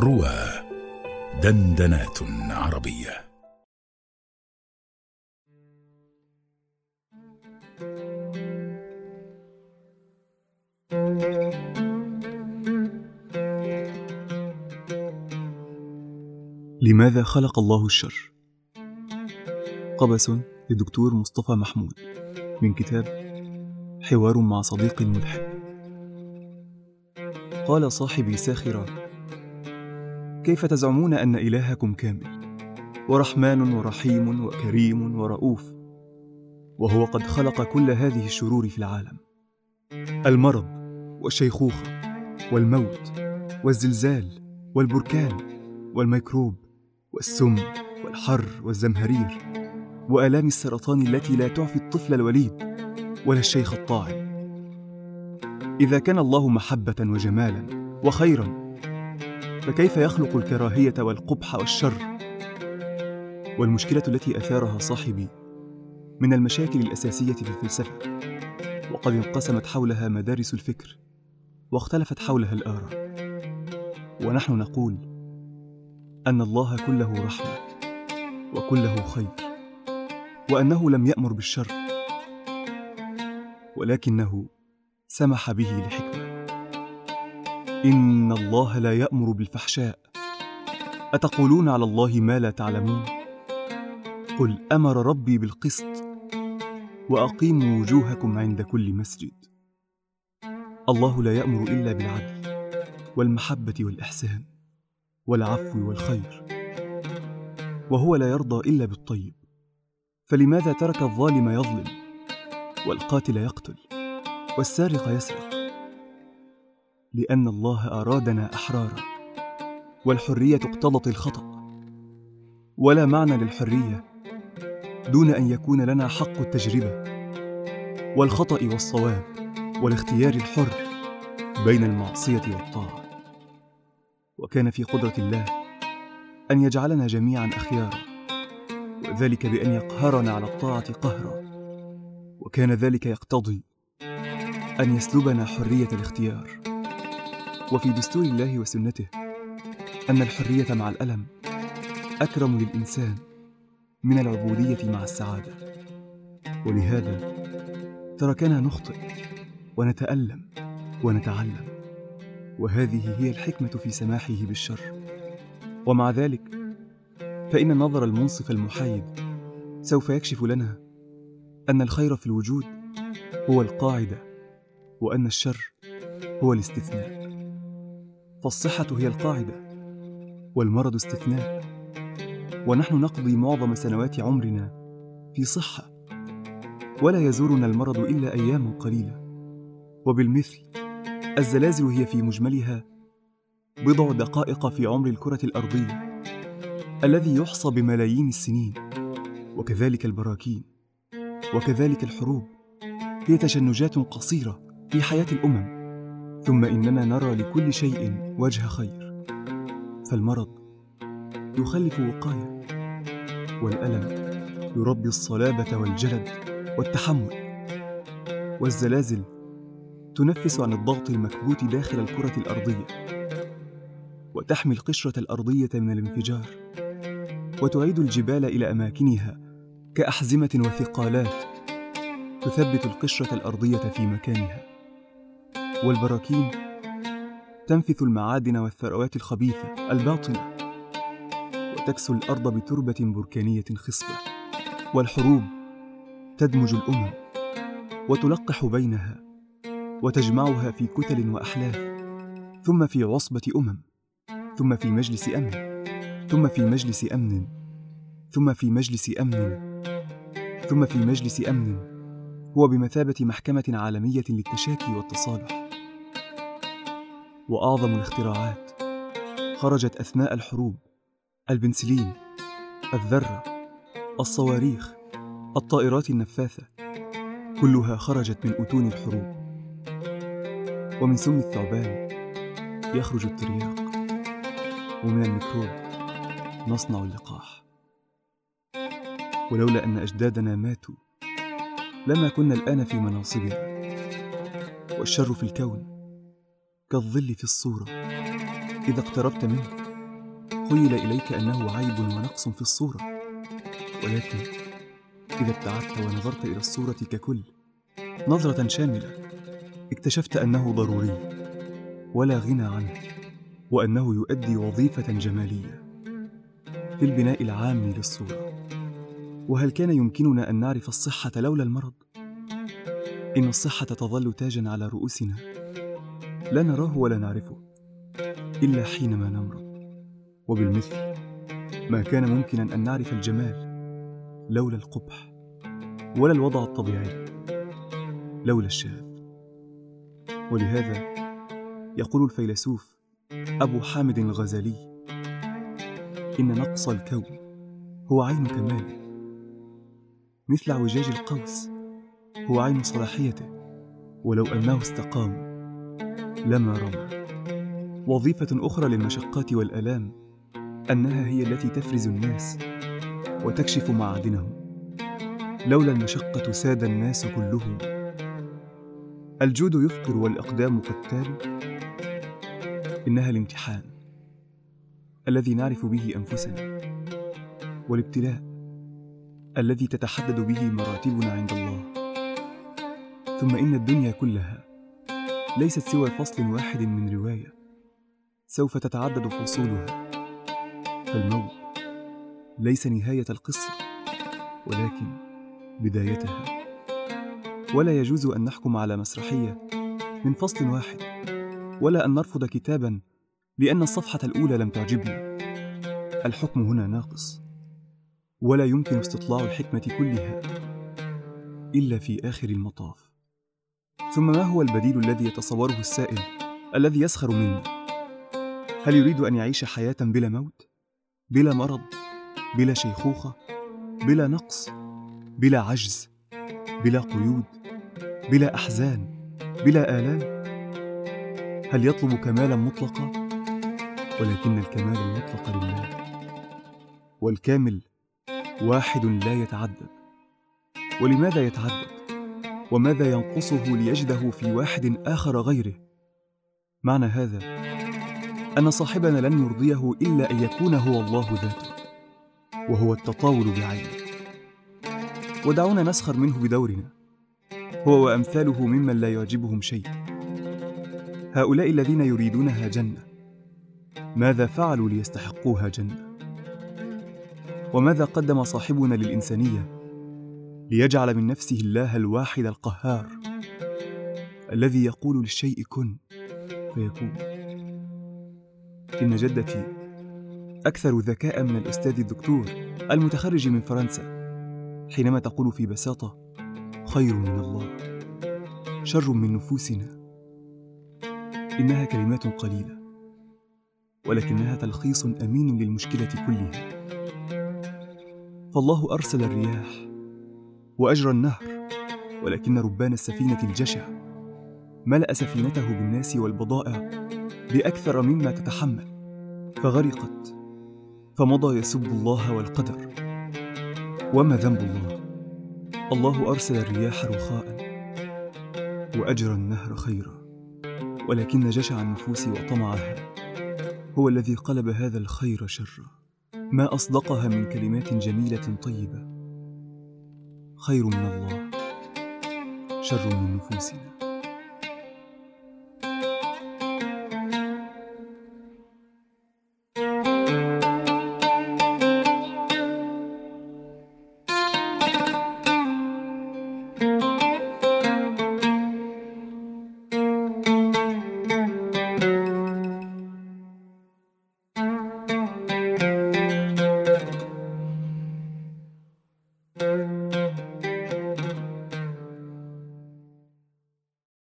روى دندنات عربية لماذا خلق الله الشر؟ قبس للدكتور مصطفى محمود من كتاب حوار مع صديق ملحد قال صاحبي ساخرا كيف تزعمون أن إلهكم كامل؟ ورحمن ورحيم وكريم ورؤوف وهو قد خلق كل هذه الشرور في العالم. المرض والشيخوخة والموت والزلزال والبركان والميكروب والسم والحر والزمهرير وآلام السرطان التي لا تعفي الطفل الوليد ولا الشيخ الطاعن. إذا كان الله محبة وجمالا وخيرا فكيف يخلق الكراهية والقبح والشر؟ والمشكلة التي أثارها صاحبي من المشاكل الأساسية في الفلسفة وقد انقسمت حولها مدارس الفكر واختلفت حولها الآراء. ونحن نقول أن الله كله رحمة وكله خير وأنه لم يأمر بالشر ولكنه سمح به لحكمة. إن الله لا يأمر بالفحشاء. أتقولون على الله ما لا تعلمون؟ قل أمر ربي بالقسط وأقيموا وجوهكم عند كل مسجد. الله لا يأمر إلا بالعدل والمحبة والإحسان والعفو والخير. وهو لا يرضى إلا بالطيب. فلماذا ترك الظالم يظلم والقاتل يقتل والسارق يسرق؟ لأن الله أرادنا أحرارا والحرية اقتضت الخطأ. ولا معنى للحرية دون أن يكون لنا حق التجربة والخطأ والصواب والاختيار الحر بين المعصية والطاعة. وكان في قدرة الله أن يجعلنا جميعا اخيارا وذلك بأن يقهرنا على الطاعة قهرا. وكان ذلك يقتضي أن يسلبنا حرية الاختيار. وفي دستور الله وسنته أن الحرية مع الألم أكرم للإنسان من العبودية مع السعادة. ولهذا تركنا نخطئ ونتألم ونتعلم وهذه هي الحكمة في سماحه بالشر. ومع ذلك فإن النظر المنصف المحايد سوف يكشف لنا أن الخير في الوجود هو القاعدة وأن الشر هو الاستثناء. فالصحة هي القاعدة والمرض استثناء. ونحن نقضي معظم سنوات عمرنا في صحة. ولا يزورنا المرض إلا أيام قليلة. وبالمثل الزلازل هي في مجملها بضع دقائق في عمر الكرة الأرضية الذي يحصى بملايين السنين. وكذلك البراكين وكذلك الحروب. هي تشنجات قصيرة في حياة الأمم. ثم إننا نرى لكل شيء وجه خير. فالمرض يخلف وقاية والألم يربي الصلابة والجلد والتحمل والزلازل تنفس عن الضغط المكبوت داخل الكرة الأرضية وتحمي القشرة الأرضية من الانفجار وتعيد الجبال إلى أماكنها كأحزمة وثقالات تثبت القشرة الأرضية في مكانها. والبراكين تنفث المعادن والثروات الخبيثة الباطنة وتكسو الأرض بتربة بركانية خصبة والحروب تدمج الأمم وتلقح بينها وتجمعها في كتل وأحلاف ثم في عصبة أمم ثم في مجلس أمن ثم في مجلس أمن ثم في مجلس أمن ثم في مجلس أمن هو بمثابة محكمة عالمية للتشاكي والتصالح. وأعظم الاختراعات. خرجت أثناء الحروب البنسلين الذرة الصواريخ الطائرات النفاثة. كلها خرجت من أتون الحروب. ومن سم الثعبان يخرج الترياق. ومن الميكروب نصنع اللقاح. ولولا أن أجدادنا ماتوا لما كنا الآن في مناصبنا. والشر في الكون. كالظل في الصورة. إذا اقتربت منه خيل إليك أنه عيب ونقص في الصورة. ولكن إذا ابتعدت ونظرت إلى الصورة ككل نظرة شاملة اكتشفت أنه ضروري ولا غنى عنه وأنه يؤدي وظيفة جمالية في البناء العام للصورة. وهل كان يمكننا أن نعرف الصحة لولا المرض؟ إن الصحة تظل تاجا على رؤوسنا. لا نراه ولا نعرفه إلا حينما نمرض. وبالمثل ما كان ممكنا أن نعرف الجمال لولا القبح ولا الوضع الطبيعي لولا الشاذ ولهذا يقول الفيلسوف أبو حامد الغزالي إن نقص الكون هو عين كماله مثل اعوجاج القوس هو عين صلاحيته ولو أنه استقام. لما رمى. وظيفة أخرى للمشقات والآلام أنها هي التي تفرز الناس وتكشف معادنهم. لولا المشقة ساد الناس كلهم. الجود يفقر والإقدام قتال. إنها الامتحان الذي نعرف به أنفسنا. والابتلاء الذي تتحدد به مراتبنا عند الله. ثم إن الدنيا كلها ليست سوى فصل واحد من رواية. سوف تتعدد فصولها. فالموت ليس نهاية القصة ولكن بدايتها. ولا يجوز أن نحكم على مسرحية من فصل واحد ولا أن نرفض كتابا لأن الصفحة الأولى لم تعجبنا الحكم هنا ناقص. ولا يمكن استطلاع الحكمة كلها إلا في آخر المطاف. ثم ما هو البديل الذي يتصوره السائل الذي يسخر منا هل يريد أن يعيش حياة بلا موت؟ بلا مرض؟ بلا شيخوخة؟ بلا نقص؟ بلا عجز؟ بلا قيود؟ بلا أحزان؟ بلا آلام؟ هل يطلب كمالا مطلقا؟ ولكن الكمال المطلق لله والكامل واحد لا يتعدد ولماذا يتعدد وماذا ينقصه ليجده في واحد آخر غيره؟ معنى هذا أن صاحبنا لن يرضيه إلا أن يكون هو الله ذاته وهو التطاول بعينه ودعونا نسخر منه بدورنا هو وأمثاله ممن لا يعجبهم شيء. هؤلاء الذين يريدونها جنة ماذا فعلوا ليستحقوها جنة؟ وماذا قدم صاحبنا للإنسانية؟ ليجعل من نفسه الله الواحد القهار الذي يقول للشيء كن فيكون. إن جدتي أكثر ذكاء من الأستاذ الدكتور المتخرج من فرنسا حينما تقول في بساطة خير من الله شر من نفوسنا. إنها كلمات قليلة ولكنها تلخيص أمين للمشكلة كلها. فالله أرسل الرياح واجرى النهر ولكن ربان السفينة الجشع ملأ سفينته بالناس والبضائع باكثر مما تتحمل فغرقت فمضى يسب الله والقدر. وما ذنب الله؟ الله أرسل الرياح رخاء واجرى النهر خيرا ولكن جشع النفوس وطمعها. هو الذي قلب هذا الخير شرا ما أصدقها من كلمات جميلة طيبة. خير من الله شر من نفوسنا.